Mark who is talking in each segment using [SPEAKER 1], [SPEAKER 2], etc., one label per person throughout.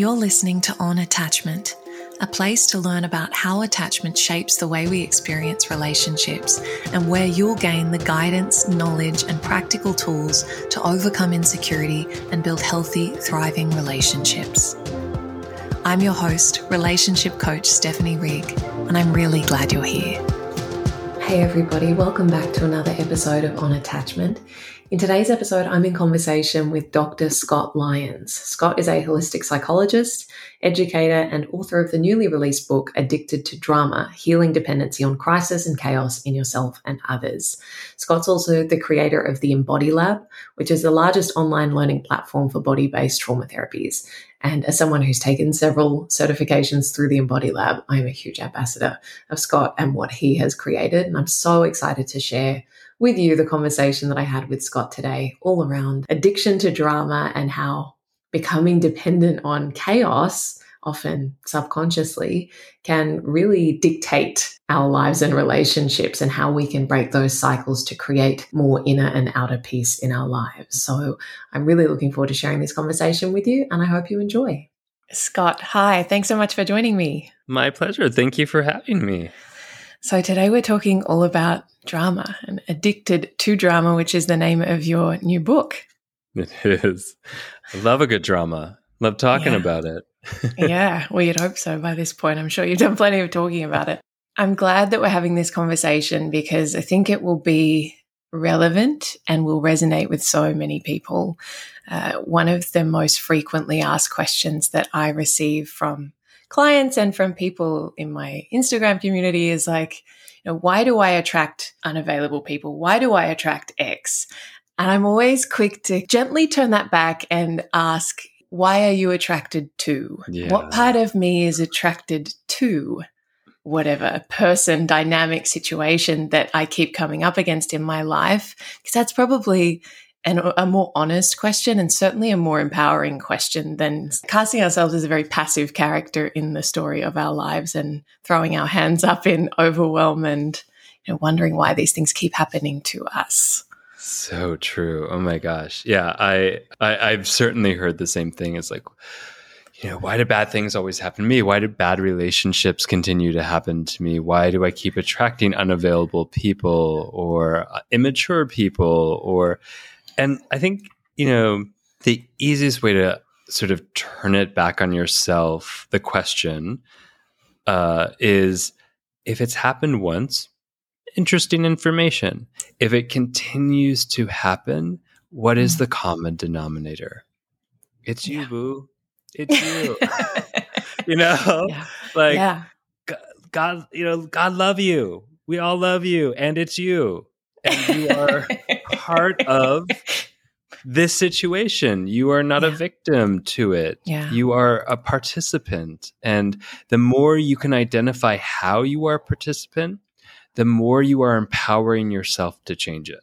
[SPEAKER 1] You're listening to On Attachment, a place to learn about how attachment shapes the way we experience relationships and where you'll gain the guidance, knowledge, and practical tools to overcome insecurity and build healthy, thriving relationships. I'm your host, relationship coach Stephanie Rigg, and I'm really glad you're here. Hey, everybody, welcome back to another episode of On Attachment. In today's episode, I'm in conversation with Dr. Scott Lyons. Scott is a holistic psychologist, educator, and author of the newly released book, Addicted to Drama Healing Dependency on Crisis and Chaos in Yourself and Others. Scott's also the creator of the Embody Lab, which is the largest online learning platform for body based trauma therapies. And as someone who's taken several certifications through the Embody Lab, I'm a huge ambassador of Scott and what he has created. And I'm so excited to share with you the conversation that I had with Scott today, all around addiction to drama and how becoming dependent on chaos, often subconsciously, can really dictate our lives and relationships and how we can break those cycles to create more inner and outer peace in our lives. So I'm really looking forward to sharing this conversation with you, and I hope you enjoy. Scott, hi. Thanks so much for joining me.
[SPEAKER 2] My pleasure. Thank you for having me.
[SPEAKER 1] So, today we're talking all about drama and addicted to drama, which is the name of your new book.
[SPEAKER 2] It is. I love a good drama. Love talking yeah. about it.
[SPEAKER 1] yeah, well, you'd hope so by this point. I'm sure you've done plenty of talking about it. I'm glad that we're having this conversation because I think it will be relevant and will resonate with so many people. Uh, one of the most frequently asked questions that I receive from clients and from people in my Instagram community is like, you know, why do I attract unavailable people? Why do I attract X? And I'm always quick to gently turn that back and ask, why are you attracted to? Yeah. What part of me is attracted to whatever person, dynamic situation that I keep coming up against in my life? Because that's probably and a more honest question and certainly a more empowering question than casting ourselves as a very passive character in the story of our lives and throwing our hands up in overwhelm and you know, wondering why these things keep happening to us.
[SPEAKER 2] So true. Oh my gosh. Yeah, I, I I've certainly heard the same thing. It's like, you know, why do bad things always happen to me? Why do bad relationships continue to happen to me? Why do I keep attracting unavailable people or uh, immature people or and I think, you know, the easiest way to sort of turn it back on yourself, the question uh, is if it's happened once, interesting information. If it continues to happen, what is the common denominator? It's you, yeah. boo. It's you. you know, yeah. like yeah. God, you know, God love you. We all love you, and it's you and you are part of this situation. You are not yeah. a victim to it. Yeah. You are a participant. And the more you can identify how you are a participant, the more you are empowering yourself to change it.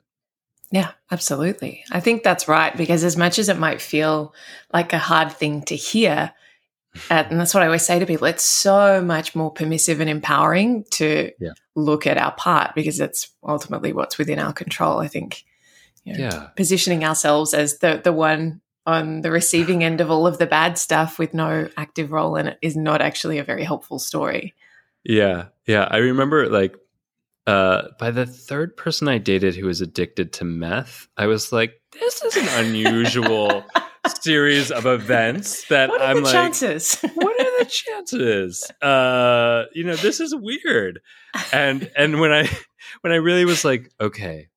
[SPEAKER 1] Yeah, absolutely. I think that's right because as much as it might feel like a hard thing to hear, and that's what I always say to people. It's so much more permissive and empowering to yeah. look at our part because it's ultimately what's within our control. I think, you know, yeah. positioning ourselves as the the one on the receiving end of all of the bad stuff with no active role in it is not actually a very helpful story.
[SPEAKER 2] Yeah, yeah. I remember like uh, by the third person I dated who was addicted to meth, I was like, this is an unusual series of events that
[SPEAKER 1] what
[SPEAKER 2] I'm
[SPEAKER 1] like, chances?
[SPEAKER 2] what are the chances? Uh, you know, this is weird. And and when I when I really was like, okay,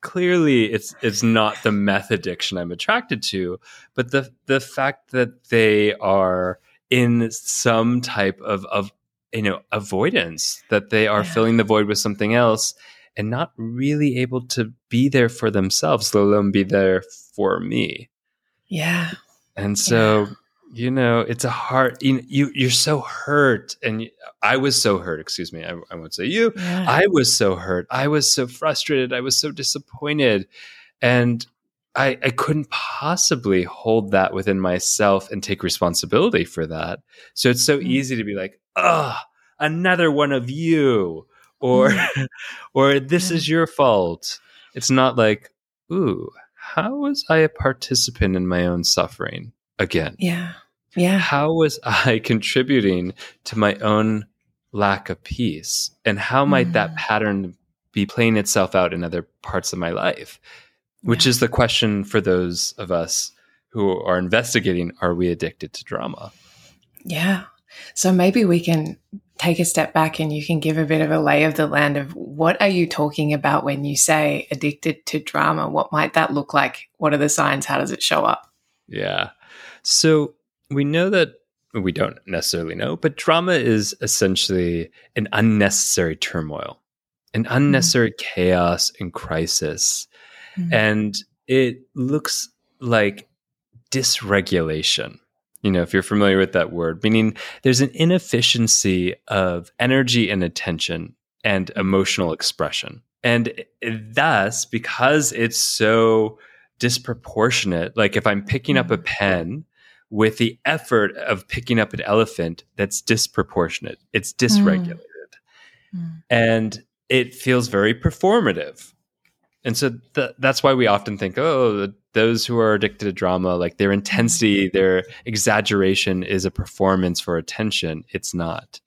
[SPEAKER 2] clearly it's it's not the meth addiction I'm attracted to, but the the fact that they are in some type of of you know avoidance that they are yeah. filling the void with something else and not really able to be there for themselves, let alone be there for me.
[SPEAKER 1] Yeah.
[SPEAKER 2] And so, yeah. You know, it's a hard, you, you, you're so hurt. And you, I was so hurt, excuse me. I, I won't say you. Yeah. I was so hurt. I was so frustrated. I was so disappointed. And I, I couldn't possibly hold that within myself and take responsibility for that. So it's so mm-hmm. easy to be like, oh, another one of you, or, mm-hmm. or this yeah. is your fault. It's not like, ooh, how was I a participant in my own suffering again?
[SPEAKER 1] Yeah. Yeah.
[SPEAKER 2] How was I contributing to my own lack of peace? And how might mm. that pattern be playing itself out in other parts of my life? Which yeah. is the question for those of us who are investigating are we addicted to drama?
[SPEAKER 1] Yeah. So maybe we can take a step back and you can give a bit of a lay of the land of what are you talking about when you say addicted to drama? What might that look like? What are the signs? How does it show up?
[SPEAKER 2] Yeah. So we know that we don't necessarily know, but drama is essentially an unnecessary turmoil, an mm-hmm. unnecessary mm. chaos and crisis. Mm. And it looks like dysregulation you know, if you're familiar with that word, meaning there's an inefficiency of energy and attention and emotional expression. And thus, because it's so disproportionate, like if I'm picking up a mm-hmm. pen with the effort of picking up an elephant, that's disproportionate, it's dysregulated. Mm. And it feels very performative. And so th- that's why we often think, oh, those who are addicted to drama, like their intensity, mm-hmm. their exaggeration is a performance for attention. It's not.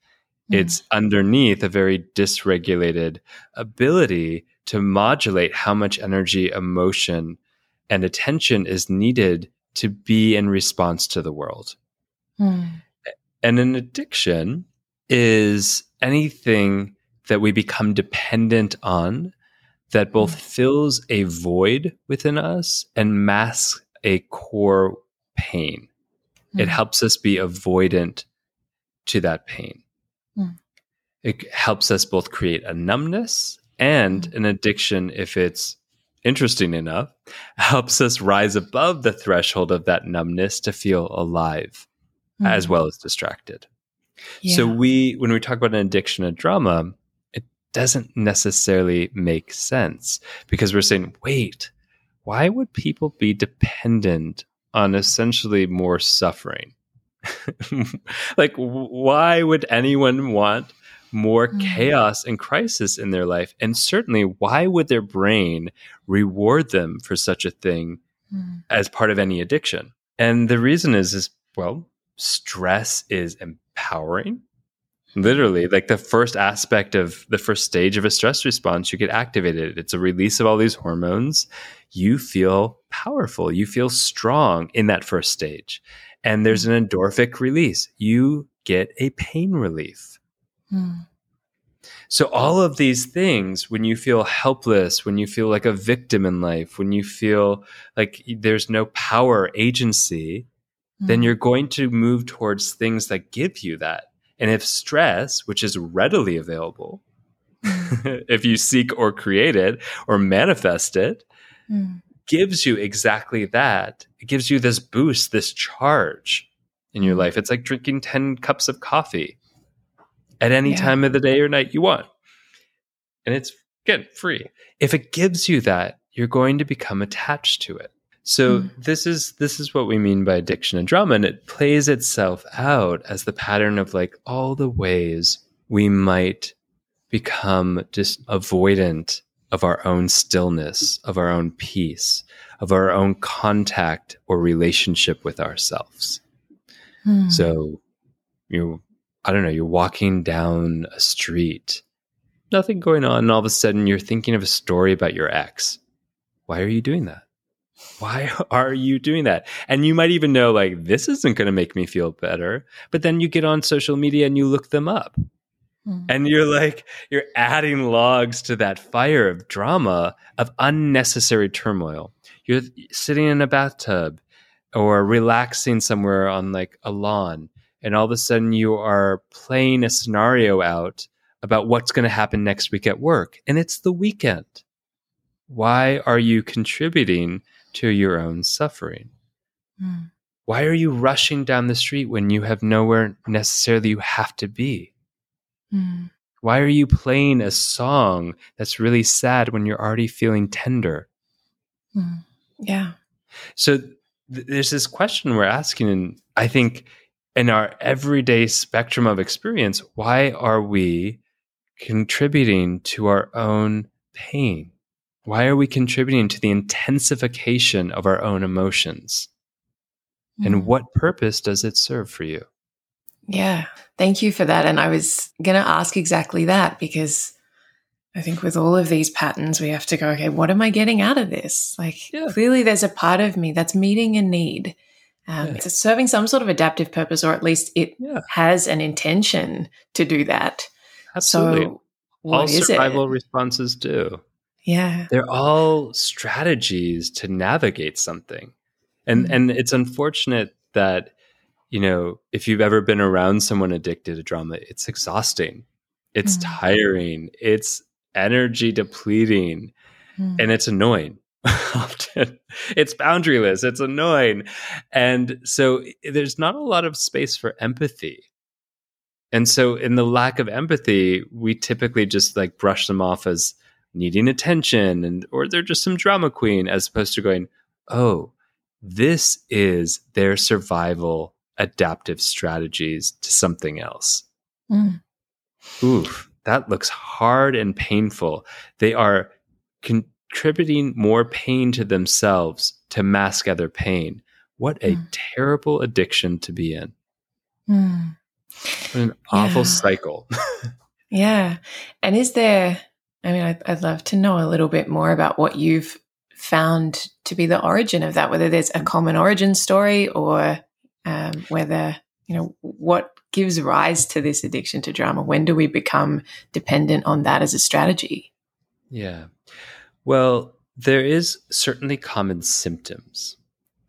[SPEAKER 2] Mm. It's underneath a very dysregulated ability to modulate how much energy, emotion, and attention is needed to be in response to the world. Mm. And an addiction is anything that we become dependent on that both mm. fills a void within us and masks a core pain. Mm. It helps us be avoidant to that pain. It helps us both create a numbness and an addiction if it's interesting enough, helps us rise above the threshold of that numbness to feel alive as mm. well as distracted. Yeah. So we when we talk about an addiction of drama, it doesn't necessarily make sense because we're saying, wait, why would people be dependent on essentially more suffering? like, why would anyone want more mm. chaos and crisis in their life? And certainly, why would their brain reward them for such a thing mm. as part of any addiction? And the reason is, is well, stress is empowering Literally, like the first aspect of the first stage of a stress response, you get activated. It's a release of all these hormones. You feel powerful. You feel strong in that first stage. And there's an endorphic release. You get a pain relief. Mm. So, all of these things, when you feel helpless, when you feel like a victim in life, when you feel like there's no power, agency, mm. then hmm. you're going to move towards things that give you that and if stress, which is readily available, mm. if you seek or create it or manifest it, mm. gives you exactly that. It gives you this boost, this charge in your life. It's like drinking 10 cups of coffee at any yeah. time of the day or night you want. And it's, again, free. If it gives you that, you're going to become attached to it. So mm. this is this is what we mean by addiction and drama, and it plays itself out as the pattern of like all the ways we might become just avoidant of our own stillness, of our own peace, of our own contact or relationship with ourselves. Mm. So you I don't know, you're walking down a street, nothing going on, and all of a sudden you're thinking of a story about your ex. Why are you doing that? why are you doing that? And you might even know, like, this isn't going to make me feel better. But then you get on social media and you look them up. Mm. And you're like, you're adding logs to that fire of drama, of unnecessary turmoil. You're sitting in a bathtub or relaxing somewhere on like a lawn. And all of a sudden you are playing a scenario out about what's going to happen next week at work. And it's the weekend. Why are you contributing to your own suffering? Mm. Why are you rushing down the street when you have nowhere necessarily you have to be? Mm. Why are you playing a song that's really sad when you're already feeling tender?
[SPEAKER 1] Mm. Yeah.
[SPEAKER 2] So th- there's this question we're asking, and I think in our everyday spectrum of experience, why are we contributing to our own pain? Why are we contributing to the intensification of our own emotions? And hmm. what purpose does it serve for you?
[SPEAKER 1] Yeah. Thank you for that. And I was going to ask exactly that because I think with all of these patterns, we have to go, okay, what am I getting out of this? Like, yeah. clearly there's a part of me that's meeting a need. Um, yeah. It's serving some sort of adaptive purpose, or at least it yeah. has an intention to do that.
[SPEAKER 2] Absolutely. So, all survival it? responses do.
[SPEAKER 1] Yeah.
[SPEAKER 2] They're all strategies to navigate something. And mm-hmm. and it's unfortunate that you know, if you've ever been around someone addicted to drama, it's exhausting. It's mm-hmm. tiring. It's energy depleting mm. and it's annoying often. It's boundaryless. It's annoying. And so there's not a lot of space for empathy. And so in the lack of empathy we typically just like brush them off as needing attention and or they're just some drama queen as opposed to going oh this is their survival adaptive strategies to something else. Mm. oof. That looks hard and painful. They are contributing more pain to themselves to mask other pain. What a mm. terrible addiction to be in. Mm. What an awful yeah. cycle.
[SPEAKER 1] yeah. And is there, I mean, I'd, I'd love to know a little bit more about what you've found to be the origin of that, whether there's a common origin story or um, whether, you know, what gives rise to this addiction to drama? When do we become dependent on that as a strategy?
[SPEAKER 2] Yeah. Well, there is certainly common symptoms.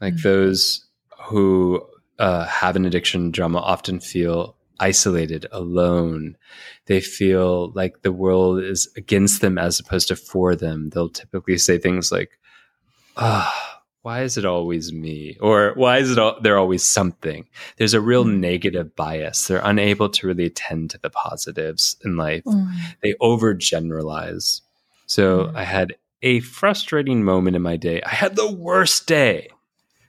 [SPEAKER 2] Like mm-hmm. those who uh, have an addiction drama often feel isolated, alone. They feel like the world is against them as opposed to for them. They'll typically say things like, ah, oh, why is it always me or why is it all, there always something there's a real mm. negative bias they're unable to really attend to the positives in life mm. they overgeneralize so mm. i had a frustrating moment in my day i had the worst day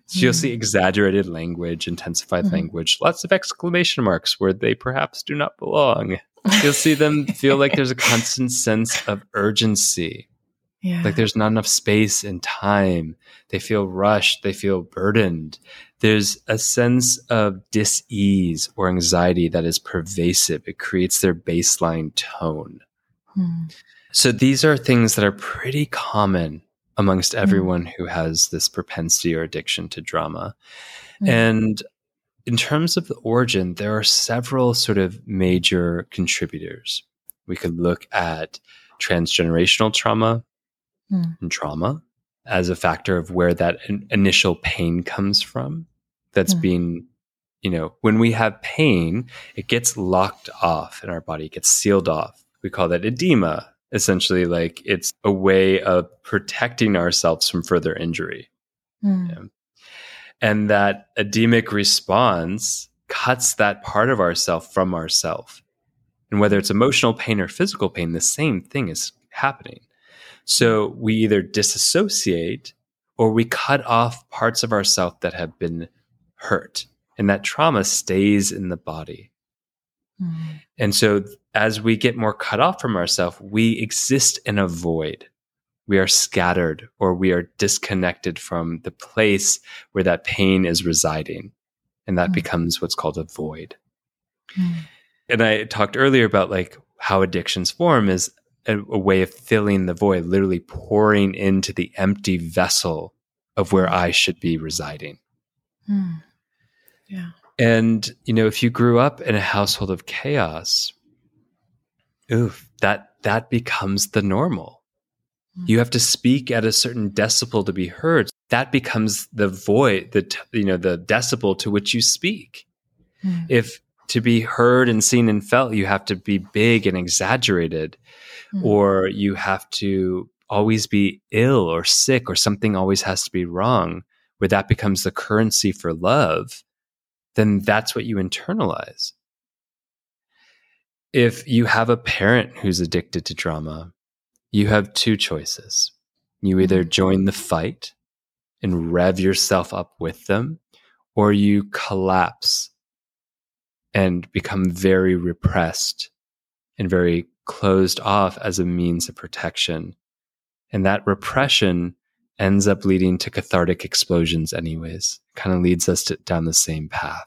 [SPEAKER 2] so you'll see mm. exaggerated language intensified mm-hmm. language lots of exclamation marks where they perhaps do not belong you'll see them feel like there's a constant sense of urgency yeah. Like there's not enough space and time. They feel rushed. They feel burdened. There's a sense of dis-ease or anxiety that is pervasive. It creates their baseline tone. Hmm. So these are things that are pretty common amongst hmm. everyone who has this propensity or addiction to drama. Hmm. And in terms of the origin, there are several sort of major contributors. We could look at transgenerational trauma, mm. and trauma as a factor of where that in- initial pain comes from that's mm. being you know when we have pain it gets locked off in our body it gets sealed off we call that edema essentially like it's a way of protecting ourselves from further injury mm. yeah. and that edemic response cuts that part of ourself from ourself and whether it's emotional pain or physical pain the same thing is happening so we either disassociate or we cut off parts of ourself that have been hurt. And that trauma stays in the body. Mm. And so as we get more cut off from ourselves, we exist in a void. We are scattered or we are disconnected from the place where that pain is residing. And that mm. becomes what's called a void. Mm. And I talked earlier about like how addictions form is a, a way of filling the void, literally pouring into the empty vessel of where I should be residing.
[SPEAKER 1] Mm. Yeah.
[SPEAKER 2] And, you know, if you grew up in a household of chaos, oof, that that becomes the normal. Mm. You have to speak at a certain decibel to be heard. That becomes the void, the you know, the decibel to which you speak. Mm. If to be heard and seen and felt, you have to be big and exaggerated mm. or you have to always be ill or sick or something always has to be wrong, where that becomes the currency for love, then that's what you internalize. If you have a parent who's addicted to drama, you have two choices. You either mm. join the fight and rev yourself up with them, or you collapse and become very repressed and very closed off as a means of protection. And that repression ends up leading to cathartic explosions, anyways. Kind of leads us to, down the same path.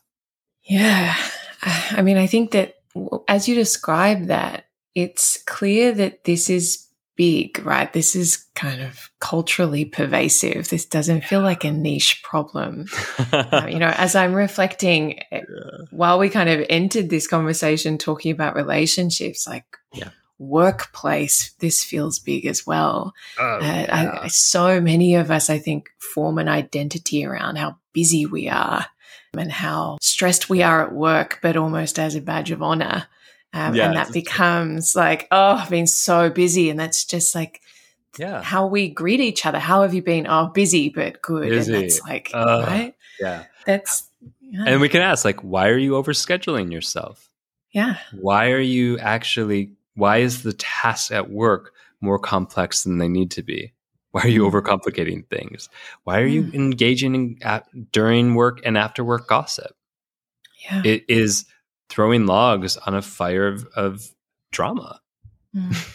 [SPEAKER 1] Yeah. I mean, I think that as you describe that, it's clear that this is big, right? This is kind of culturally pervasive. This doesn't feel like a niche problem. um, you know, as I'm reflecting, eh, yeah. while we kind of entered this conversation talking about relationships, like yeah. workplace, this feels big as well. Oh, uh, yeah. I, so many of us, I think, form an identity around how busy we are and how stressed we are at work, but almost as a badge of honor. Um, yeah, and that becomes like, oh, I've been so busy. And that's just like yeah. how we greet each other. How have you been? Oh, busy, but good. Busy. And that's like, uh, right?
[SPEAKER 2] Yeah.
[SPEAKER 1] That's, yeah.
[SPEAKER 2] and we can ask, like, why are you overscheduling yourself?
[SPEAKER 1] Yeah.
[SPEAKER 2] Why are you actually, why is the task at work more complex than they need to be? Why are you mm. overcomplicating things? Why are you mm. engaging in at, during work and after work gossip?
[SPEAKER 1] Yeah.
[SPEAKER 2] It is throwing logs on a fire of, of drama. Mm.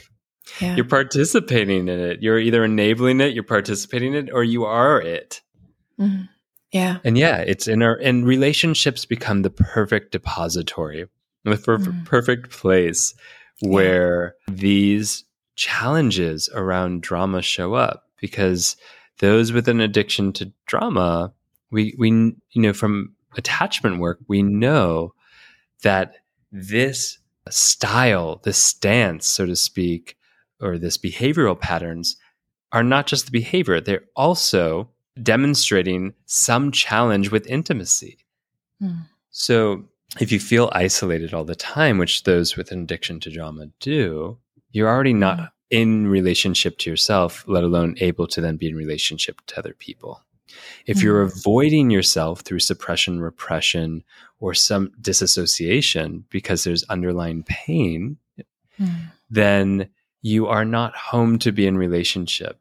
[SPEAKER 2] Yeah. you're participating in it. You're either enabling it, you're participating in it, or you are it.
[SPEAKER 1] Mm. Yeah.
[SPEAKER 2] And yeah, it's in our and relationships become the perfect depository, the per- mm. perfect place where yeah. these challenges around drama show up because those with an addiction to drama, we we you know from attachment work, we know that this style, this stance, so to speak, or this behavioral patterns are not just the behavior, they're also demonstrating some challenge with intimacy. Mm. So if you feel isolated all the time, which those with an addiction to drama do, you're already not mm. In relationship to yourself, let alone able to then be in relationship to other people. If you're avoiding yourself through suppression, repression, or some disassociation because there's underlying pain, mm. then you are not home to be in relationship.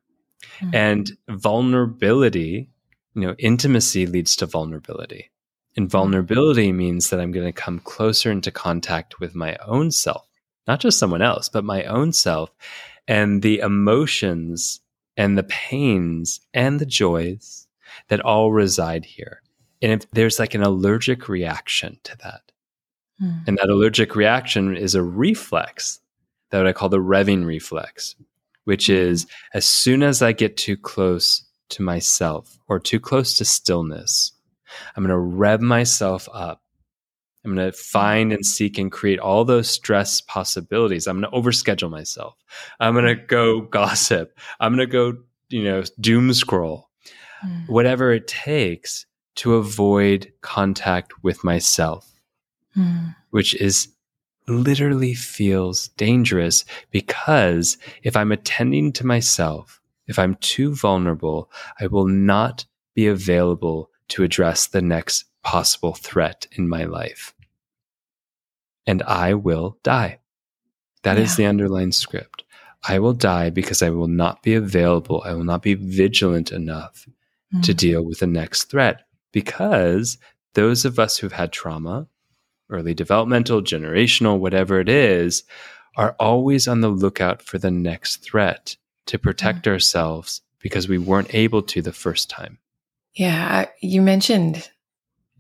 [SPEAKER 2] Mm. And vulnerability, you know, intimacy leads to vulnerability. And vulnerability means that I'm going to come closer into contact with my own self, not just someone else, but my own self and the emotions and the pains and the joys that all reside here. And if there's like an allergic reaction to that, mm. and that allergic reaction is a reflex that I call the revving reflex, which hmm. is as soon as I get too close to myself or too close to stillness, I'm going to rev myself up. I'm going to find and seek and create all those stress possibilities. I'm going to overschedule myself. I'm going to go gossip. I'm going to go, you know, doom scroll. Mm. Whatever it takes to avoid contact with myself, mm. which is literally feels dangerous because if I'm attending to myself, if I'm too vulnerable, I will not be available to address the next possible threat in my life. And I will die. That yeah. is the underlying script. I will die because I will not be available. I will not be vigilant enough mm. to deal with the next threat because those of us who've had trauma, early developmental, generational, whatever it is, are always on the lookout for the next threat to protect mm. ourselves because we weren't able to the first time.
[SPEAKER 1] Yeah, you mentioned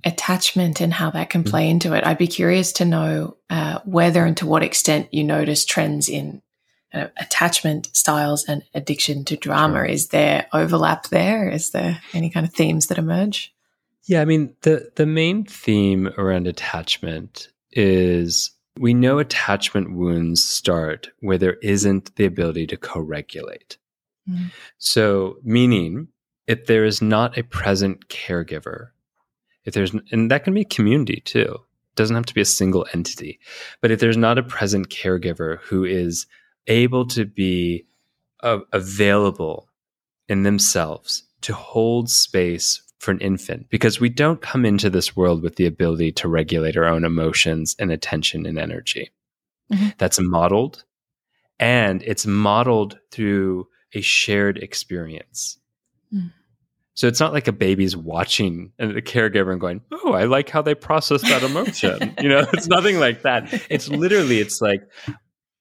[SPEAKER 1] attachment and how that can play mm. into it. I'd be curious to know uh, whether and to what extent you notice trends in uh, attachment styles and addiction to drama. Sure. Is there overlap there? Is there any kind of themes that emerge?
[SPEAKER 2] Yeah, I mean the the main theme around attachment is we know attachment wounds start where there isn't the ability to co-regulate. Mm. So, meaning if there is not a present caregiver, if there's and that can be a community too. It doesn't have to be a single entity. But if there's not a present caregiver who is able to be uh, available in themselves to hold space for an infant because we don't come into this world with the ability to regulate our own emotions and attention and energy. Mm-hmm. That's modeled and it's modeled through a shared experience. Mm. So it's not like a baby's watching and the caregiver and going, "Oh, I like how they process that emotion." you know, it's nothing like that. It's literally it's like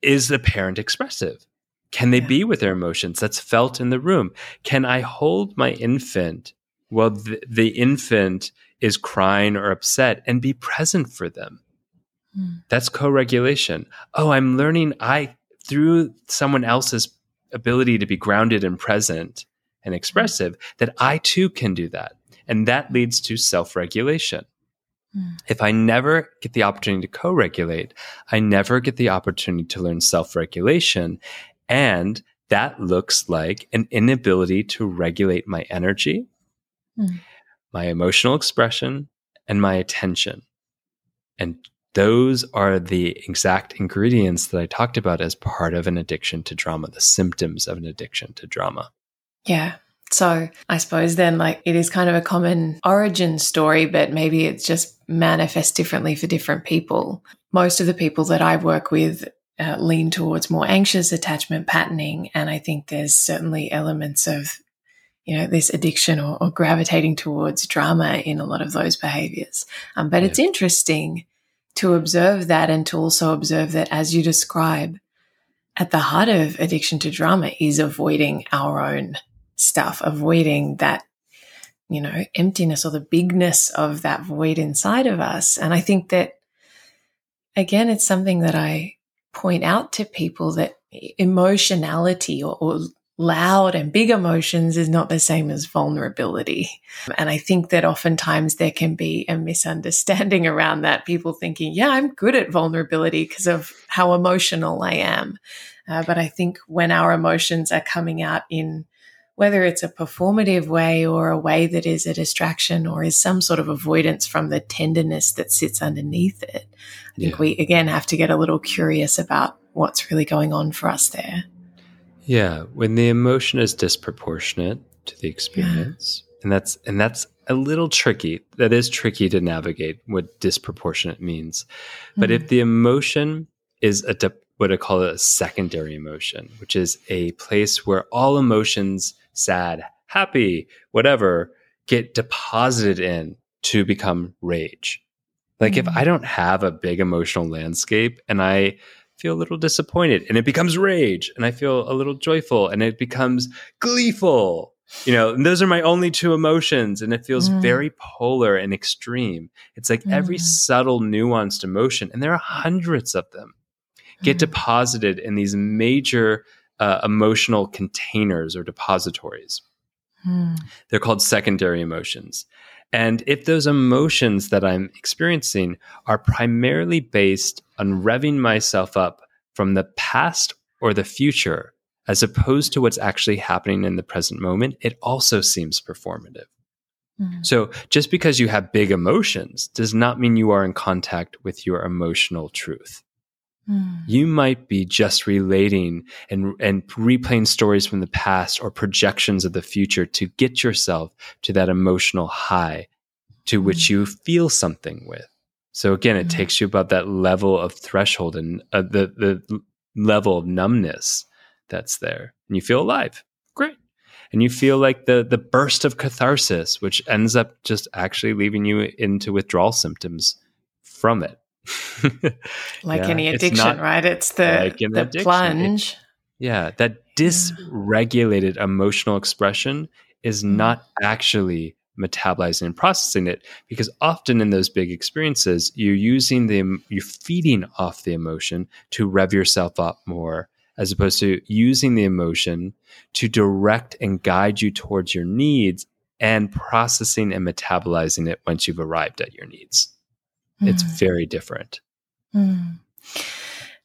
[SPEAKER 2] is the parent expressive? Can they yeah. be with their emotions? That's felt in the room. Can I hold my infant while the, the infant is crying or upset and be present for them? Mm. That's co-regulation. Oh, I'm learning I through someone else's ability to be grounded and present and expressive that I too can do that. And that leads to self-regulation. Mm. If I never get the opportunity to co regulate, I never get the opportunity to learn self regulation. And that looks like an inability to regulate my energy, mm. my emotional expression, and my attention. And those are the exact ingredients that I talked about as part of an addiction to drama, the symptoms of an addiction to drama.
[SPEAKER 1] Yeah. So I suppose then, like, it is kind of a common origin story, but maybe it's just manifests differently for different people. Most of the people that I work with uh, lean towards more anxious attachment patterning. And I think there's certainly elements of, you know, this addiction or, or gravitating towards drama in a lot of those behaviors. Um, but yeah. it's interesting to observe that and to also observe that as you describe, at the heart of addiction to drama is avoiding our own stuff, avoiding that, you know, emptiness or the bigness of that void inside of us. And I think that, again, it's something that I point out to people that emotionality or, or loud and big emotions is not the same as vulnerability. And I think that oftentimes there can be a misunderstanding around that. People thinking, yeah, I'm good at vulnerability because of how emotional I am. Uh, but I think when our emotions are coming out in whether it's a performative way or a way that is a distraction or is some sort of avoidance from the tenderness that sits underneath it. I think yeah. we again have to get a little curious about what's really going on for us there.
[SPEAKER 2] Yeah, when the emotion is disproportionate to the experience. Yeah. And that's and that's a little tricky. That is tricky to navigate what disproportionate means. But mm-hmm. if the emotion is a what I call a secondary emotion, which is a place where all emotions sad, happy, whatever, get deposited in to become rage. Like mm-hmm. if I don't have a big emotional landscape and I feel a little disappointed and it becomes rage and I feel a little joyful and it becomes gleeful. You know, and those are my only two emotions and it feels mm. very polar and extreme. It's like mm. every subtle nuanced emotion and there are hundreds of them get mm. deposited in these major uh, emotional containers or depositories. Hmm. They're called secondary emotions. And if those emotions that I'm experiencing are primarily based on revving myself up from the past or the future, as opposed to what's actually happening in the present moment, it also seems performative. Hmm. So just because you have big emotions does not mean you are in contact with your emotional truth. Mm. You might be just relating and, and replaying stories from the past or projections of the future to get yourself to that emotional high to mm. which you feel something with. So again, it mm. takes you above that level of threshold and uh, the, the level of numbness that's there and you feel alive. Great. And you feel like the, the burst of catharsis, which ends up just actually leaving you into withdrawal symptoms from it.
[SPEAKER 1] like yeah, any addiction, it's right? It's the, like the addiction. plunge. It,
[SPEAKER 2] yeah, that dysregulated emotional expression is mm-hmm. not actually metabolizing and processing it because often in those big experiences you're using the you're feeding off the emotion to rev yourself up more as opposed to using the emotion to direct and guide you towards your needs and processing and metabolizing it once you've arrived at your needs Mm. It's very different.
[SPEAKER 1] Mm.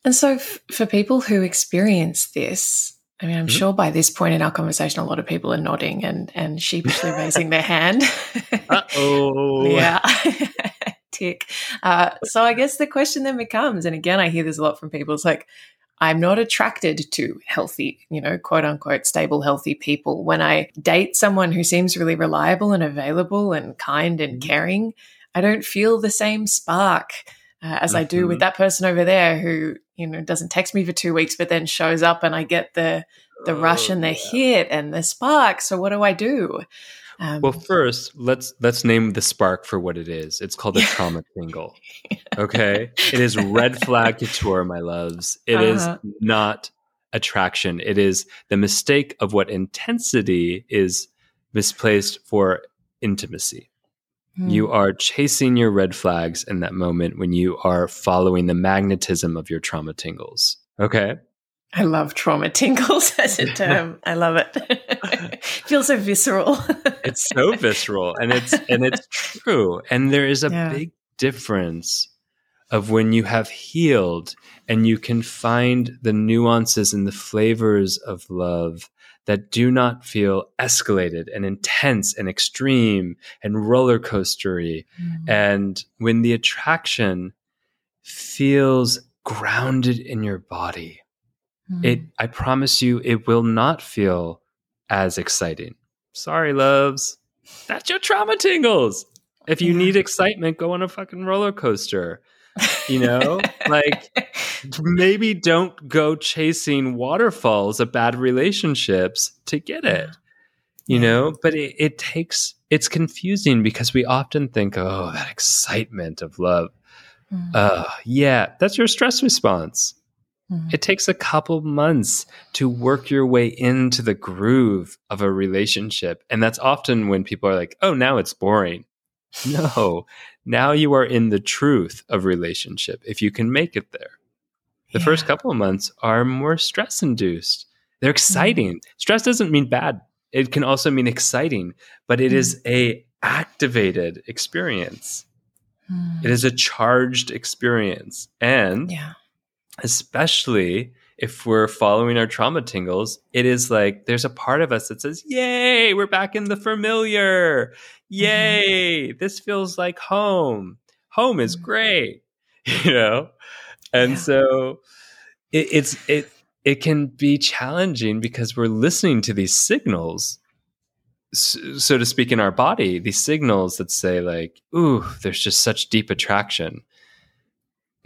[SPEAKER 1] And so, f- for people who experience this, I mean, I'm mm-hmm. sure by this point in our conversation, a lot of people are nodding and, and sheepishly raising their hand.
[SPEAKER 2] oh.
[SPEAKER 1] yeah. Tick. Uh, so, I guess the question then becomes, and again, I hear this a lot from people, it's like, I'm not attracted to healthy, you know, quote unquote, stable, healthy people. When I date someone who seems really reliable and available and kind and mm-hmm. caring, I don't feel the same spark uh, as mm-hmm. I do with mm-hmm. that person over there who, you know, doesn't text me for two weeks, but then shows up and I get the, the oh, rush and the yeah. hit and the spark. So what do I do?
[SPEAKER 2] Um, well, first, let's let's name the spark for what it is. It's called a trauma tingle. Okay, it is red flag couture, my loves. It uh-huh. is not attraction. It is the mistake of what intensity is misplaced for intimacy. Mm. You are chasing your red flags in that moment when you are following the magnetism of your trauma tingles. Okay.
[SPEAKER 1] I love trauma tingles as a term. I love it. Feels so visceral.
[SPEAKER 2] it's so visceral and it's and it's true. And there is a yeah. big difference of when you have healed and you can find the nuances and the flavors of love that do not feel escalated and intense and extreme and roller coastery. Mm. And when the attraction feels grounded in your body, mm. it I promise you it will not feel as exciting. Sorry, loves. That's your trauma tingles. If you need excitement, go on a fucking roller coaster. You know, like maybe don't go chasing waterfalls of bad relationships to get it. You know, but it, it takes it's confusing because we often think, oh, that excitement of love. Mm. Uh, yeah, that's your stress response. Mm. It takes a couple months to work your way into the groove of a relationship. And that's often when people are like, oh, now it's boring. No, now you are in the truth of relationship if you can make it there. The yeah. first couple of months are more stress induced. They're mm-hmm. exciting. Mm. Stress doesn't mean bad. It can also mean exciting, but it mm. is a activated experience. Mm. It is a charged experience. And yeah. especially if we're following our trauma tingles, it is like there's a part of us that says, Yay, we're back in the familiar. Mm-hmm. Yay, mm-hmm. this feels like home. Home is mm-hmm. great, you know? And yeah. so it, it's, it, it can be challenging because we're listening to these signals so to speak in our body these signals that say like ooh there's just such deep attraction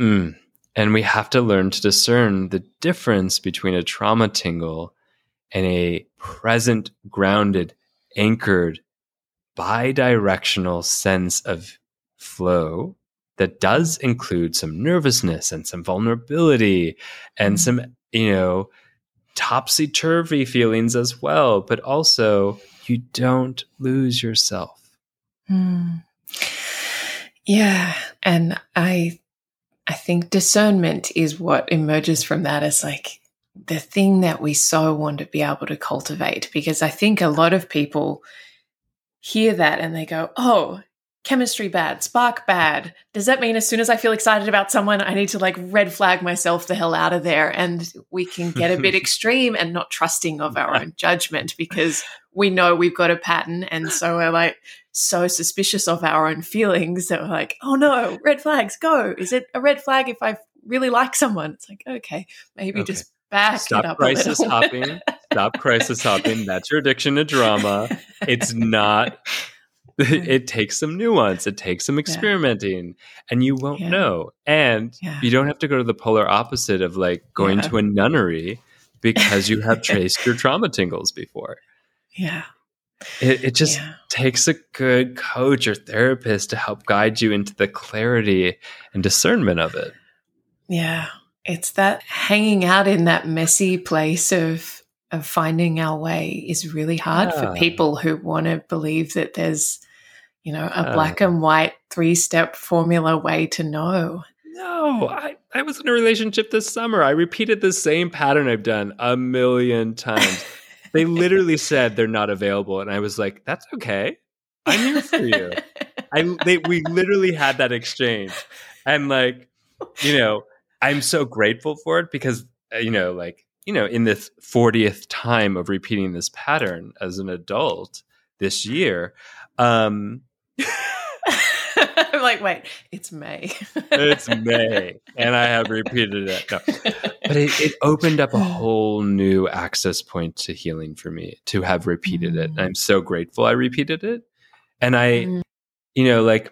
[SPEAKER 2] mm, and we have to learn to discern the difference between a trauma tingle and a present, grounded, anchored, bi-directional sense of flow that does include some nervousness and some vulnerability and mm. some, you know, topsy turvy feelings as well, but also you don't lose yourself.
[SPEAKER 1] Mm. Yeah. And I I think discernment is what emerges from that as like the thing that we so want to be able to cultivate. Because I think a lot of people hear that and they go, oh, chemistry bad, spark bad. Does that mean as soon as I feel excited about someone, I need to like red flag myself the hell out of there? And we can get a bit extreme and not trusting of our own judgment because we know we've got a pattern. And so we're like, so suspicious of our own feelings that we're like, oh no, red flags, go. Is it a red flag if I really like someone? It's like, okay, maybe okay. just back
[SPEAKER 2] Stop
[SPEAKER 1] it up.
[SPEAKER 2] crisis hopping. Stop crisis hopping. That's your addiction to drama. It's not. It takes some nuance. It takes some experimenting, yeah. and you won't yeah. know. And yeah. you don't have to go to the polar opposite of like going to a nunnery because you have traced your trauma tingles before.
[SPEAKER 1] Yeah.
[SPEAKER 2] It, it just yeah. takes a good coach or therapist to help guide you into the clarity and discernment of it.
[SPEAKER 1] Yeah. It's that hanging out in that messy place of of finding our way is really hard yeah. for people who want to believe that there's, you know, a black and white three step formula way to know.
[SPEAKER 2] No, I, I was in a relationship this summer. I repeated the same pattern I've done a million times. they literally said they're not available, and I was like, "That's okay. I'm here for you." I they we literally had that exchange, and like, you know, I'm so grateful for it because uh, you know, like, you know, in this 40th time of repeating this pattern as an adult this year, um,
[SPEAKER 1] I'm like, wait, it's May.
[SPEAKER 2] it's May, and I have repeated it. No. But it, it, opened up a whole new access point to healing for me to have repeated mm. it. And I'm so grateful I repeated it. And I, mm. you know, like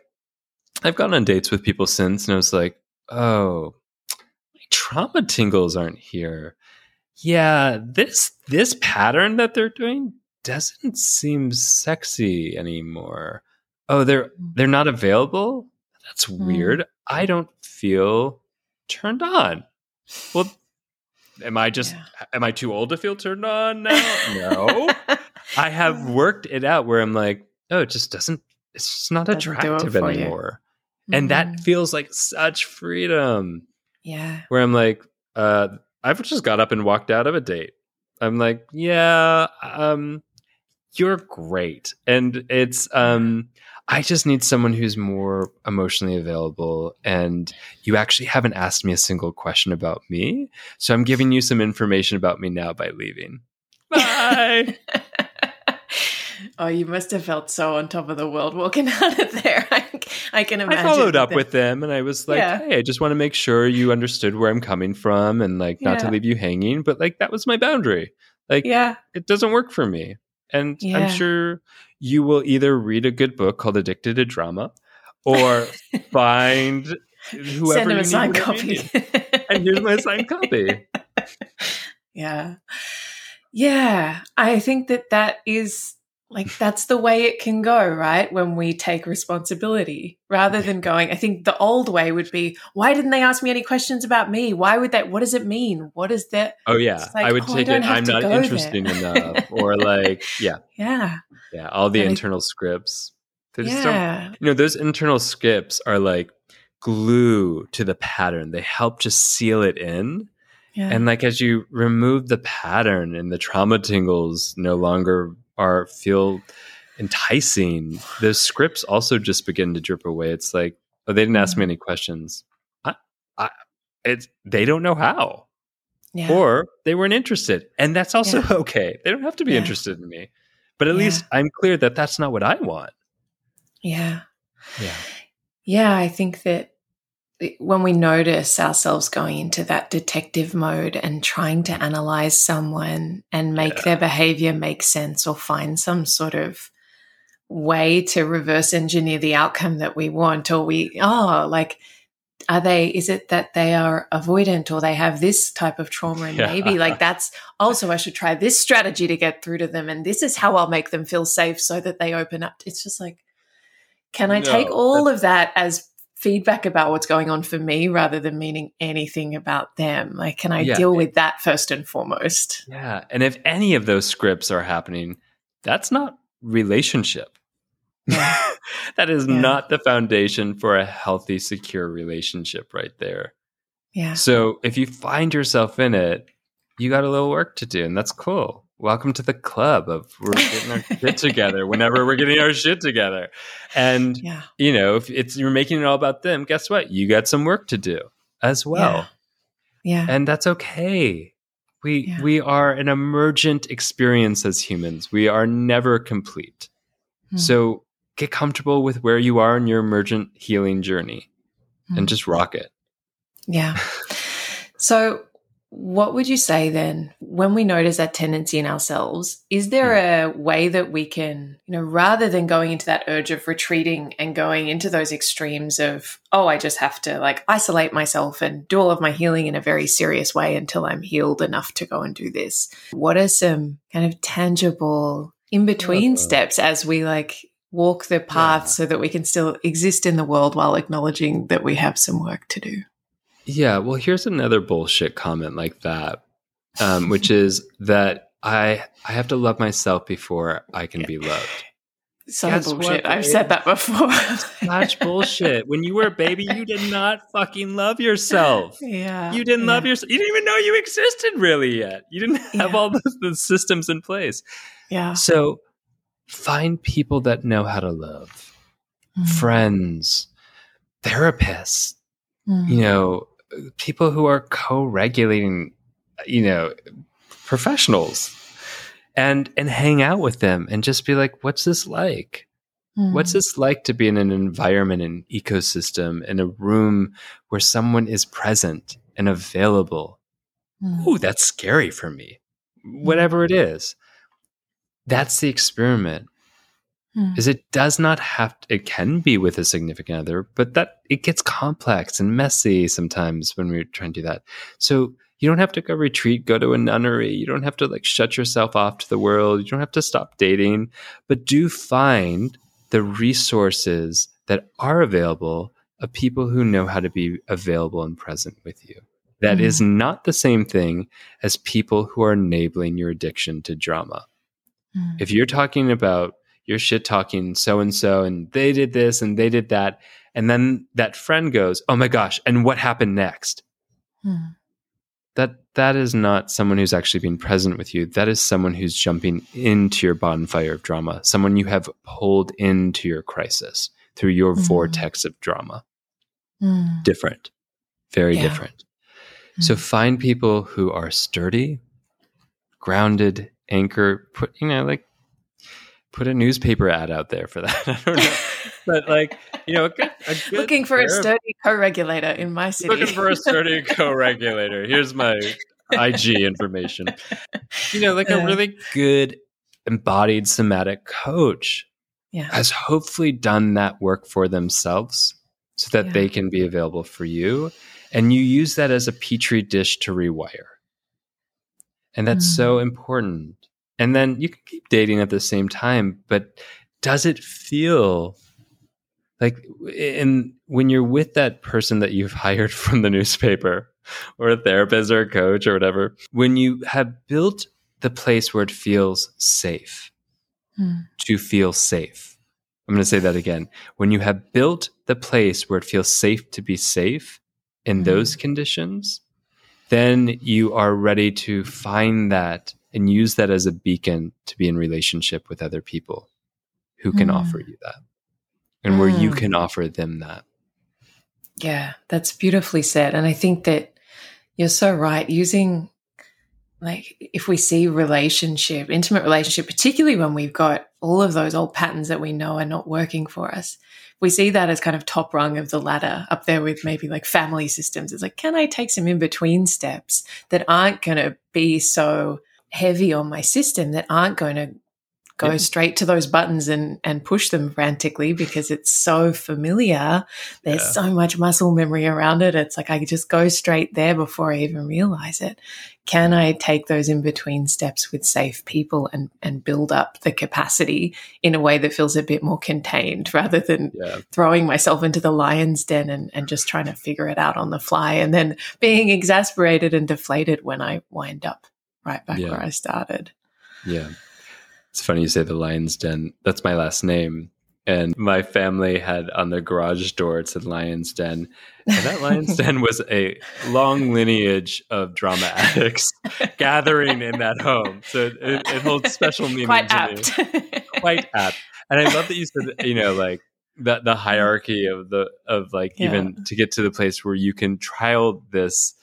[SPEAKER 2] I've gone on dates with people since, and I was like, oh, my trauma tingles aren't here. Yeah, this this pattern that they're doing doesn't seem sexy anymore oh they're they're not available that's mm. weird i don't feel turned on well Am I just
[SPEAKER 1] Yeah.
[SPEAKER 2] am I too old to feel turned on now? No. I have worked it out where I'm like, oh, it just doesn't it's just not
[SPEAKER 1] Doesn't
[SPEAKER 2] attractive
[SPEAKER 1] for you.
[SPEAKER 2] anymore. And that
[SPEAKER 1] Mm,
[SPEAKER 2] feels like such freedom.
[SPEAKER 1] yeah.
[SPEAKER 2] Where I'm like, uh, I've just got up and walked out of a date. I'm like, yeah, um, you're great. And it's um I just need someone who's more emotionally available. And you actually haven't asked me a single question about me. So I'm giving you some information about me now by leaving. Bye.
[SPEAKER 1] oh, you must have felt so on top of the world walking out of there. I, I can imagine.
[SPEAKER 2] I followed up
[SPEAKER 1] that-
[SPEAKER 2] with them and I was like,
[SPEAKER 1] Yeah.
[SPEAKER 2] hey, I just want to make sure you understood where I'm coming from and like not to leave you hanging. But like that was my boundary. Like
[SPEAKER 1] Yeah.
[SPEAKER 2] it doesn't work for me. And
[SPEAKER 1] Yeah.
[SPEAKER 2] I'm sure you will either read a good book called Addicted to Drama or find whoever
[SPEAKER 1] Send
[SPEAKER 2] you
[SPEAKER 1] a signed copy.
[SPEAKER 2] And here's my signed copy.
[SPEAKER 1] Yeah. Yeah. I think that that is like, that's the way it can go, right? When we take responsibility rather than going, I think the old way would be, why didn't they ask me any questions about me? Why would that? What does it mean? What is that?
[SPEAKER 2] Oh yeah,
[SPEAKER 1] like,
[SPEAKER 2] I would
[SPEAKER 1] oh,
[SPEAKER 2] take
[SPEAKER 1] don't
[SPEAKER 2] it. I'm not interesting
[SPEAKER 1] there.
[SPEAKER 2] enough, or like, yeah,
[SPEAKER 1] Yeah.
[SPEAKER 2] yeah, all the
[SPEAKER 1] And I-
[SPEAKER 2] internal scripts. They just don't
[SPEAKER 1] Yeah.
[SPEAKER 2] you know those internal scripts are like glue to the pattern they help just seal it in
[SPEAKER 1] Yeah.
[SPEAKER 2] and like as you remove the pattern and the trauma tingles no longer are feel enticing. Those scripts also just begin to drip away. It's like oh they didn't ask me mm-hmm. any questions. I, I, it's they don't know how.
[SPEAKER 1] Yeah.
[SPEAKER 2] or they weren't interested. And that's also
[SPEAKER 1] Yeah.
[SPEAKER 2] okay. They don't have to be
[SPEAKER 1] Yeah.
[SPEAKER 2] interested in me. But at least i'm clear that that's not what i want.
[SPEAKER 1] Yeah.
[SPEAKER 2] yeah.
[SPEAKER 1] Yeah, I think that when we notice ourselves going into that detective mode and trying to analyze someone and make their behavior make sense or find some sort of way to reverse engineer the outcome that we want, or we, oh, like, are they, is it that they are avoidant or they have this type of trauma? And
[SPEAKER 2] Yeah.
[SPEAKER 1] maybe like that's also, I should try this strategy to get through to them. And this is how I'll make them feel safe so that they open up. It's just like, can I take all of that as feedback about what's going on for me rather than meaning anything about them? Like, can I
[SPEAKER 2] Yeah.
[SPEAKER 1] deal with that first and foremost?
[SPEAKER 2] Yeah. And if any of those scripts are happening, that's not relationship.
[SPEAKER 1] Yeah.
[SPEAKER 2] that is
[SPEAKER 1] Yeah.
[SPEAKER 2] not the foundation for a healthy, secure relationship right there.
[SPEAKER 1] Yeah.
[SPEAKER 2] So if you find yourself in it, you got a little work to do, and that's cool. Welcome to the club of we're getting our shit together whenever we're getting our shit together. And
[SPEAKER 1] Yeah.
[SPEAKER 2] you know, if it's you're making it all about them, guess what? You got some work to do as well
[SPEAKER 1] Yeah.
[SPEAKER 2] and that's okay we
[SPEAKER 1] Yeah.
[SPEAKER 2] we are an emergent experience as humans we are never complete
[SPEAKER 1] Hmm.
[SPEAKER 2] so get comfortable with where you are in your emergent healing journey
[SPEAKER 1] Hmm.
[SPEAKER 2] and just rock it
[SPEAKER 1] Yeah. So, what would you say then when we notice that tendency in ourselves? Is there a way that we can, you know, rather than going into that urge of retreating and going into those extremes of, oh, I just have to like isolate myself and do all of my healing in a very serious way until I'm healed enough to go and do this? What are some kind of tangible in between
[SPEAKER 2] Uh,
[SPEAKER 1] steps as we like walk the path
[SPEAKER 2] Yeah.
[SPEAKER 1] so that we can still exist in the world while acknowledging that we have some work to do?
[SPEAKER 2] Yeah well here's another bullshit comment like that um, which is that i i have to love myself before i can be loved
[SPEAKER 1] So
[SPEAKER 2] Guess
[SPEAKER 1] bullshit.
[SPEAKER 2] what,
[SPEAKER 1] I've said that before.
[SPEAKER 2] such bullshit when you were a baby you did not fucking love yourself
[SPEAKER 1] Yeah.
[SPEAKER 2] You didn't love yourself. You didn't even know you existed really yet. You didn't have
[SPEAKER 1] Yeah.
[SPEAKER 2] all the, the systems in place.
[SPEAKER 1] Yeah.
[SPEAKER 2] So find people that know how to love,
[SPEAKER 1] Mm,
[SPEAKER 2] friends, therapists,
[SPEAKER 1] mm,
[SPEAKER 2] you know, people who are co regulating, you know, professionals. And, and hang out with them and just be like, what's this like?
[SPEAKER 1] mm,
[SPEAKER 2] What's this like to be in an environment, an ecosystem, in a room where someone is present and available
[SPEAKER 1] mm,
[SPEAKER 2] ooh, that's scary for me. Whatever it is. That's the experiment.
[SPEAKER 1] Mm,
[SPEAKER 2] Is it does not have it can be with a significant other, but that it gets complex and messy sometimes when we're trying to do that. So you don't have to go retreat, go to a nunnery. You don't have to like shut yourself off to the world. You don't have to stop dating, but do find the resources that are available of people who know how to be available and present with you. That mm. is not the same thing as people who are enabling your addiction to drama. Mm. If you're talking about you're shit talking so and so and they did this and they did that and then that friend goes, "Oh my gosh, and what happened next?" Mm. That that is not someone who's actually being present with you. That is someone who's jumping into your bonfire of drama, someone you have pulled into your crisis through your mm. vortex of drama. Mm. Different. Very yeah. different. So mm. find people who are sturdy, grounded, anchor, put you know, like put a newspaper ad out there for that. I don't know. but like, you know, a good, a good
[SPEAKER 1] looking for a sturdy co-regulator in my city.
[SPEAKER 2] Looking for a sturdy co-regulator. Here's my IG information. You know, like a really good embodied somatic coach yeah. has hopefully done that work for themselves so that yeah. they can be available for you. And you use that as a petri dish to rewire. And that's mm. so important. And then you can keep dating at the same time, but does it feel like in when you're with that person that you've hired from the newspaper or a therapist or a coach or whatever, when you have built the place where it feels safe mm. to feel safe. I'm going to say that again. When you have built the place where it feels safe to be safe in mm. those conditions, then you are ready to find that and use that as a beacon to be in relationship with other people who can mm. offer you that and mm. where you mm. can offer them that.
[SPEAKER 1] Yeah, that's beautifully said. And I think that you're so right. Using, like, if we see relationship, intimate relationship, particularly when we've got all of those old patterns that we know are not working for us, we see that as kind of top rung of the ladder up there with maybe like family systems. It's like, can I take some in between steps that aren't going to be so heavy on my system that aren't going to go yeah. straight to those buttons and and push them frantically because it's so familiar. There's yeah. so much muscle memory around it. It's like I just go straight there before I even realize it. Can I take those in between steps with safe people and and build up the capacity in a way that feels a bit more contained rather than yeah. throwing myself into the lion's den and, and just trying to figure it out on the fly and then being exasperated and deflated when I wind up right back where I started.
[SPEAKER 2] Yeah. It's funny you say the Lion's Den. That's my last name. And my family had on their garage door, it said Lion's Den. And that Lion's Den was a long lineage of drama addicts gathering in that home. So it, it holds special meaning
[SPEAKER 1] Quite
[SPEAKER 2] to
[SPEAKER 1] apt.
[SPEAKER 2] me. Quite apt. And I love that you said, you know, like the, the hierarchy of the, of like yeah. even to get to the place where you can trial this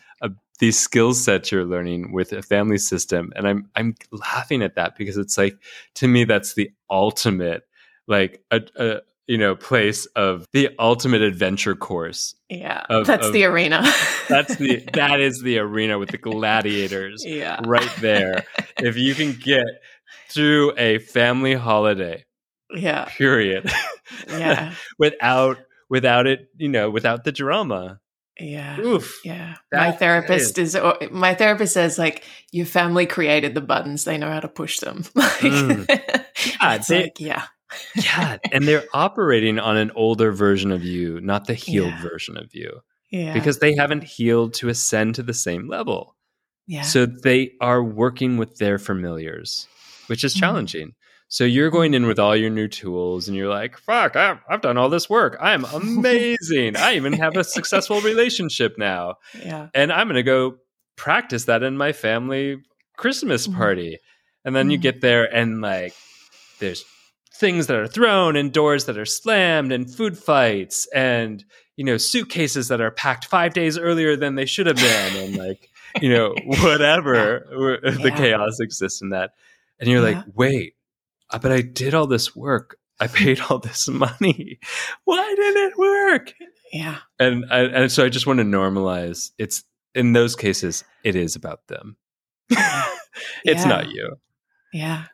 [SPEAKER 2] these skill sets you're learning with a family system and i'm i'm laughing at that because it's like to me that's the ultimate like a, a you know place of the ultimate adventure course
[SPEAKER 1] yeah of, that's of, the arena.
[SPEAKER 2] that's the that is the arena with the gladiators yeah. right there. If you can get through a family holiday
[SPEAKER 1] yeah.
[SPEAKER 2] period
[SPEAKER 1] yeah.
[SPEAKER 2] without without it you know without the drama
[SPEAKER 1] yeah.
[SPEAKER 2] Oof.
[SPEAKER 1] Yeah. My therapist is. is, my therapist says like your family created the buttons, they know how to push them. mm. Yeah, they, like, yeah.
[SPEAKER 2] yeah, and they're operating on an older version of you, not the healed yeah. version of you.
[SPEAKER 1] Yeah.
[SPEAKER 2] Because they haven't healed to ascend to the same level.
[SPEAKER 1] Yeah.
[SPEAKER 2] So they are working with their familiars, which is mm. challenging. Mm. So you're going in with all your new tools and you're like, fuck, I've, I've done all this work. I'm amazing. I even have a successful relationship now.
[SPEAKER 1] Yeah.
[SPEAKER 2] And I'm going to go practice that in my family Christmas mm-hmm. party. And then mm-hmm. you get there and like, there's things that are thrown and doors that are slammed and food fights and, you know, suitcases that are packed five days earlier than they should have been. And like, you know, whatever yeah. the chaos exists in that. And you're yeah. like, wait, but I did all this work. I paid all this money. Why didn't it work?
[SPEAKER 1] Yeah.
[SPEAKER 2] And I, and so I just want to normalize. It's in those cases, it is about them. it's yeah. not you.
[SPEAKER 1] Yeah.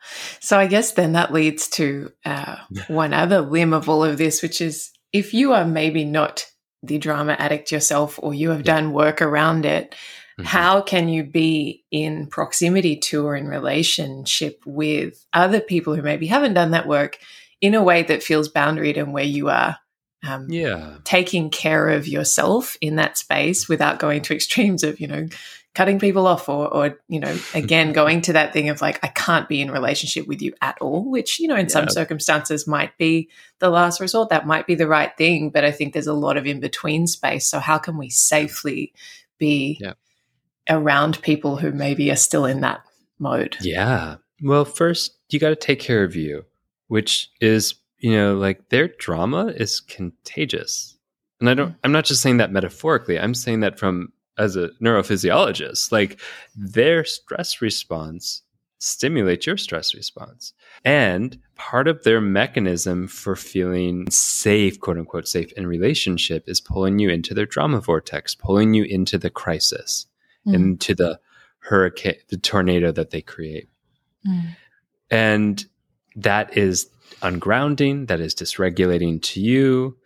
[SPEAKER 1] So I guess then that leads to uh, one other limb of all of this, which is if you are maybe not the drama addict yourself or you have yeah. done work around it, Mm-hmm. How can you be in proximity to or in relationship with other people who maybe haven't done that work in a way that feels boundaried and where you are um,
[SPEAKER 2] yeah
[SPEAKER 1] taking care of yourself in that space without going to extremes of you know cutting people off or, or you know again going to that thing of like i can't be in relationship with you at all which you know in yeah. some circumstances might be the last resort that might be the right thing but i think there's a lot of in between space so how can we safely be yeah. Around people who maybe are still in that mode.
[SPEAKER 2] Yeah. Well first you got to take care of you which is you know like their drama is contagious. And i don't mm. i'm not just saying that metaphorically. I'm saying that from as a neurophysiologist, like their stress response stimulates your stress response. And part of their mechanism for feeling safe, quote unquote, safe in relationship is pulling you into their drama vortex, pulling you into the crisis, mm. into the hurricane, the tornado that they create. Mm. And that is ungrounding, that is dysregulating to you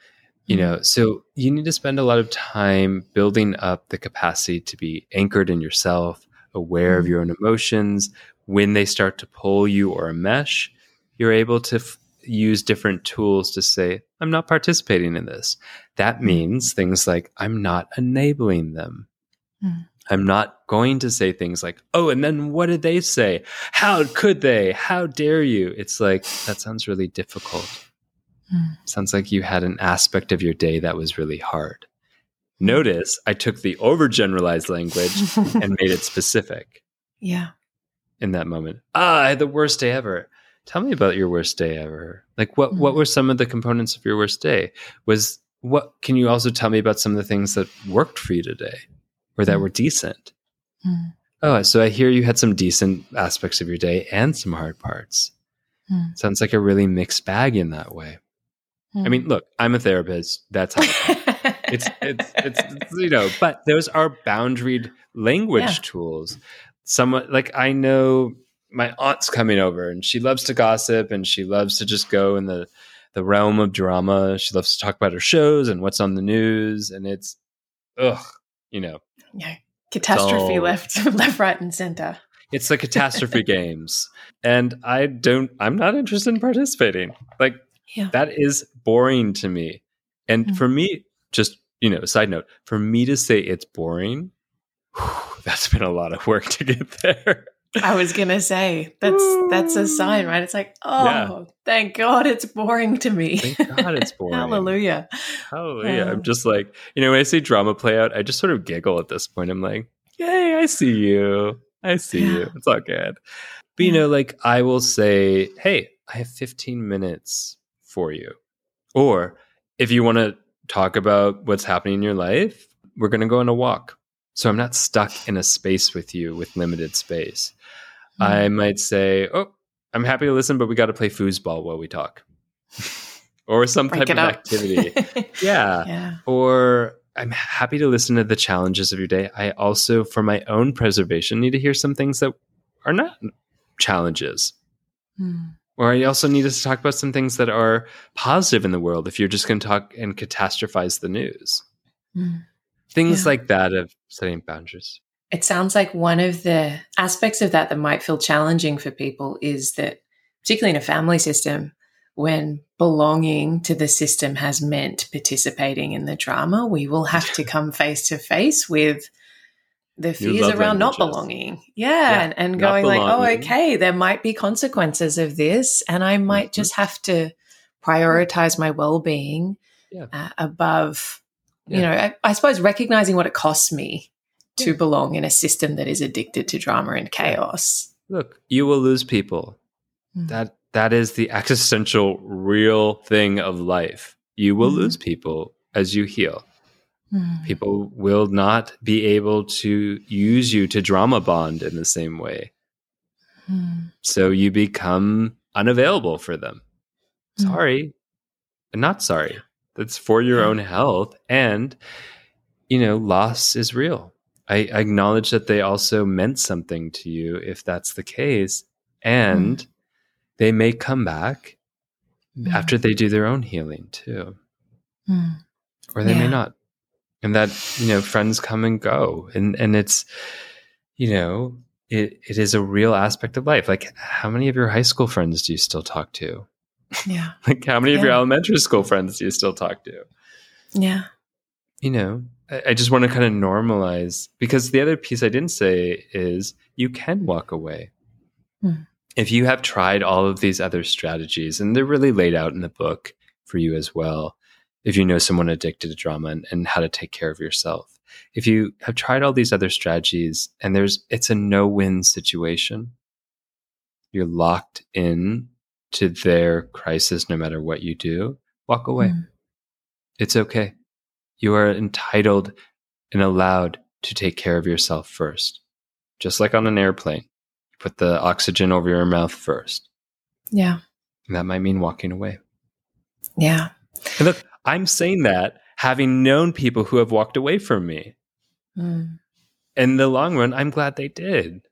[SPEAKER 2] you know mm-hmm. so you need to spend a lot of time building up the capacity to be anchored in yourself aware of mm-hmm. your own emotions when they start to pull you or mesh you're able to f- use different tools to say i'm not participating in this that mm-hmm. means things like i'm not enabling them mm. I'm not going to say things like oh and then what did they say how could they how dare you it's like that sounds really difficult Mm. Sounds like you had an aspect of your day that was really hard. Notice I took the overgeneralized language and made it specific.
[SPEAKER 1] Yeah.
[SPEAKER 2] In that moment. Ah, I had the worst day ever. Tell me about your worst day ever. Like what mm. what were some of the components of your worst day? Was what can you also tell me about some of the things that worked for you today or that mm. were decent? Mm. Oh, so I hear you had some decent aspects of your day and some hard parts. Mm. Sounds like a really mixed bag in that way. I mean, hmm. look, I'm a therapist. That's how it's, it's, it's, it's, you know, but those are boundaried language yeah. tools. Someone like I know my aunt's coming over and she loves to gossip and she loves to just go in the, the realm of drama. She loves to talk about her shows and what's on the news. And it's, ugh, you know.
[SPEAKER 1] Yeah. Catastrophe left, left, right, and center.
[SPEAKER 2] It's the catastrophe games. And I don't, I'm not interested in participating. Like,
[SPEAKER 1] yeah.
[SPEAKER 2] That is boring to me. And mm-hmm. for me, just, you know, side note, for me to say it's boring, whew, that's been a lot of work to get there.
[SPEAKER 1] I was gonna say that's that's a sign, right? It's like, oh, yeah. thank God, it's boring to me.
[SPEAKER 2] Thank God, it's boring.
[SPEAKER 1] Hallelujah,
[SPEAKER 2] hallelujah. I'm um, just like, you know, when I see drama play out, I just sort of giggle at this point. I'm like, yay, I see you, I see yeah. you. It's all good. But you know, like I will say, hey, I have 15 minutes for you. Or if you want to talk about what's happening in your life, we're going to go on a walk. So I'm not stuck in a space with you with limited space. Mm. I might say, Oh, I'm happy to listen, but we got to play foosball while we talk. or some Break type of up. activity. yeah. yeah. Or I'm happy to listen to the challenges of your day. I also, for my own preservation, need to hear some things that are not challenges. Mm. Or I also need us to talk about some things that are positive in the world if you're just going to talk and catastrophize the news. Mm. Things yeah. like that of setting boundaries.
[SPEAKER 1] It sounds like one of the aspects of that that might feel challenging for people is that, particularly in a family system, when belonging to the system has meant participating in the drama, we will have to come face to face with the fears around not belonging. Yeah. yeah and, and going like, oh, okay, there might be consequences of this. And I might mm-hmm. just have to prioritize my well being yeah. uh, above, yeah. you know, I, I, suppose recognizing what it costs me to belong in a system that is addicted to drama and chaos.
[SPEAKER 2] Look, you will lose people. Mm. That that is the existential real thing of life. You will mm. lose people as you heal. Mm. People will not be able to use you to drama bond in the same way. Mm. So you become unavailable for them. Mm. Sorry. Not sorry. That's for your own health. And, you know, loss is real. I, I, acknowledge that they also meant something to you if that's the case. And mm. they may come back mm. after they do their own healing too. Mm. Or they yeah. may not and that you know friends come and go and and it's you know it it is a real aspect of life like how many of your high school friends do you still talk to
[SPEAKER 1] Yeah.
[SPEAKER 2] like, how many of your elementary school friends do you still talk to?
[SPEAKER 1] Yeah.
[SPEAKER 2] You know, I, I just want to kind of normalize because the other piece I didn't say is you can walk away.
[SPEAKER 1] Hmm.
[SPEAKER 2] If you have tried all of these other strategies, and they're really laid out in the book for you as well, if you know someone addicted to drama and, and how to take care of yourself. If you have tried all these other strategies and there's it's a no-win situation, you're locked in to their crisis no matter what you do, walk away.
[SPEAKER 1] Mm.
[SPEAKER 2] It's okay. You are entitled and allowed to take care of yourself first. Just like on an airplane, you put the oxygen over your mouth first.
[SPEAKER 1] Yeah.
[SPEAKER 2] And that might mean walking away.
[SPEAKER 1] Yeah.
[SPEAKER 2] And look, I'm saying that having known people who have walked away from me.
[SPEAKER 1] Mm.
[SPEAKER 2] In the long run, I'm glad they did.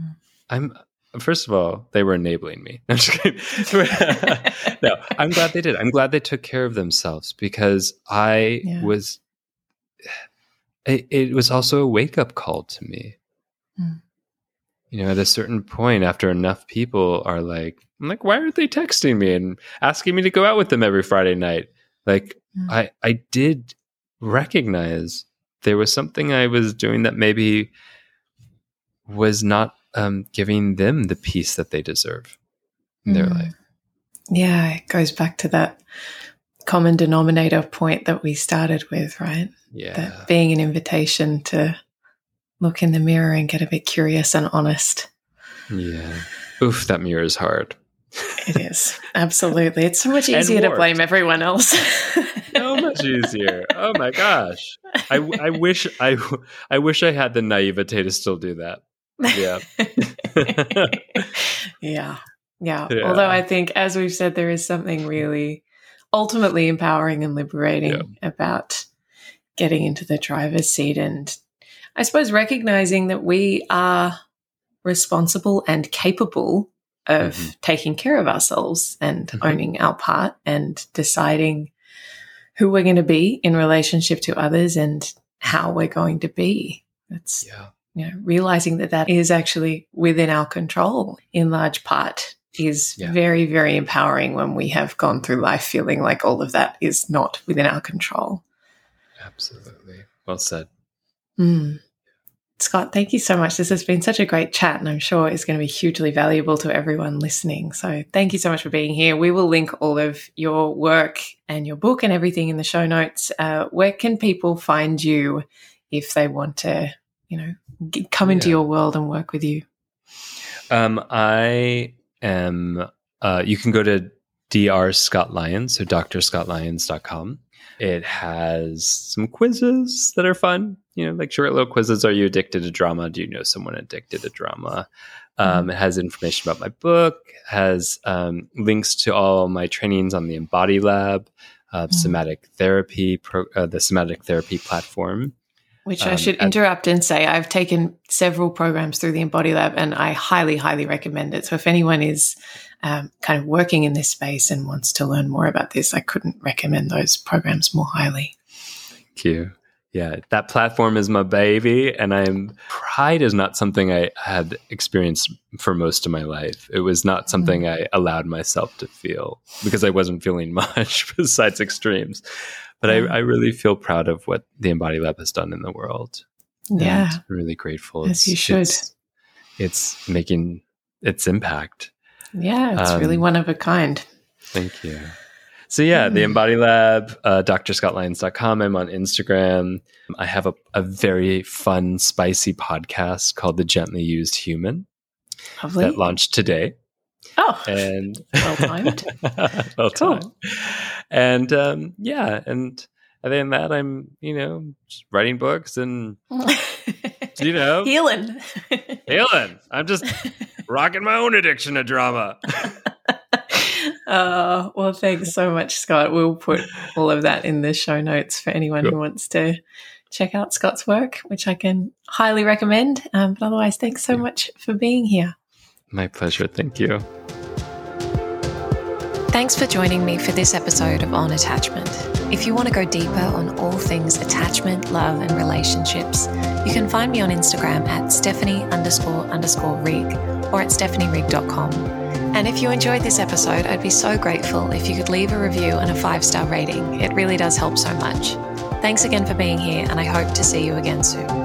[SPEAKER 1] Mm.
[SPEAKER 2] I'm first of all, they were enabling me. I'm just kidding. no, I'm glad they did. I'm glad they took care of themselves because I
[SPEAKER 1] Yeah.
[SPEAKER 2] was. It, it was also a wake up call to me.
[SPEAKER 1] Mm.
[SPEAKER 2] You know, at a certain point, after enough people are like, I'm like, why aren't they texting me and asking me to go out with them every Friday night? Like,
[SPEAKER 1] Mm.
[SPEAKER 2] I I did recognize there was something I was doing that maybe was not um, giving them the peace that they deserve in their
[SPEAKER 1] Mm.
[SPEAKER 2] life.
[SPEAKER 1] Yeah. It goes back to that common denominator point that we started with, right?
[SPEAKER 2] Yeah.
[SPEAKER 1] That being an invitation to look in the mirror and get a bit curious and honest.
[SPEAKER 2] Yeah. Oof, that mirror is hard.
[SPEAKER 1] It is. Absolutely. It's so much easier to blame everyone else.
[SPEAKER 2] So much easier. Oh my gosh. I, I wish I I wish I had the naivete to still do that. Yeah.
[SPEAKER 1] yeah. Yeah.
[SPEAKER 2] Yeah.
[SPEAKER 1] Although I think, as we've said, there is something really ultimately empowering and liberating about getting into the driver's seat and I suppose recognizing that we are responsible and capable of
[SPEAKER 2] Mhm.
[SPEAKER 1] taking care of ourselves and
[SPEAKER 2] Mhm.
[SPEAKER 1] owning our part and deciding who we're going to be in relationship to others and how we're going to be. That's
[SPEAKER 2] Yeah.
[SPEAKER 1] You know, realizing that that is actually within our control in large part is
[SPEAKER 2] Yeah.
[SPEAKER 1] very, very empowering when we have gone through life feeling like all of that is not within our control.
[SPEAKER 2] Absolutely. Well said.
[SPEAKER 1] Mm. Scott, thank you so much. This has been such a great chat, and I'm sure it's going to be hugely valuable to everyone listening. So, thank you so much for being here. We will link all of your work and your book and everything in the show notes. Uh, where can people find you if they want to, you know, come into
[SPEAKER 2] Yeah.
[SPEAKER 1] your world and work with you?
[SPEAKER 2] Um, I am, uh, you can go to Dr. Scott Lyons, so drscottlyons.com. It has some quizzes that are fun, you know, like short little quizzes. Are you addicted to drama? Do you know someone addicted to drama? Um, it has information about my book, has um, links to all my trainings on the Embody Lab, uh,
[SPEAKER 1] Mhm.
[SPEAKER 2] somatic therapy, pro, uh, the somatic therapy platform.
[SPEAKER 1] Which I
[SPEAKER 2] Um,
[SPEAKER 1] should interrupt and say I've taken several programs through the Embody Lab and I highly, highly recommend it. So if anyone is um, kind of working in this space and wants to learn more about this, I couldn't recommend those programs more highly.
[SPEAKER 2] Thank you. Yeah, that platform is my baby, and I'm pride is not something I had experienced for most of my life. It was not something I allowed myself to feel because I wasn't feeling much besides extremes. But I. I really feel proud of what the Embody Lab has done in the world.
[SPEAKER 1] Yeah.
[SPEAKER 2] and really grateful.
[SPEAKER 1] As you should.
[SPEAKER 2] It's, it's making its impact.
[SPEAKER 1] Yeah, it's really
[SPEAKER 2] Um,
[SPEAKER 1] one of a kind.
[SPEAKER 2] Thank you. So yeah, the
[SPEAKER 1] Mm.
[SPEAKER 2] Embody Lab, uh, drscottlyons.com. I'm on Instagram. I have a, a very fun, spicy podcast called The Gently Used Human
[SPEAKER 1] Lovely.
[SPEAKER 2] that launched today.
[SPEAKER 1] Oh,
[SPEAKER 2] And
[SPEAKER 1] Well timed.
[SPEAKER 2] well
[SPEAKER 1] Cool.
[SPEAKER 2] timed. And um, yeah, and other than that, I'm you know just writing books and you know
[SPEAKER 1] healing.
[SPEAKER 2] healing. I'm just rocking my own addiction to drama.
[SPEAKER 1] Uh, well, thanks so much, Scott. We'll put all of that in the show notes for anyone who wants to check out Scott's work, which I can highly recommend. Um, but otherwise, thanks so
[SPEAKER 2] Yeah.
[SPEAKER 1] much for being here.
[SPEAKER 2] My pleasure. Thank you.
[SPEAKER 1] Thanks for joining me for this episode of On Attachment. If you want to go deeper on all things attachment, love, and relationships, you can find me on Instagram at Stephanie underscore underscore Rigg or at stephanierigg.com. And if you enjoyed this episode, I'd be so grateful if you could leave a review and a five star rating. It really does help so much. Thanks again for being here, and I hope to see you again soon.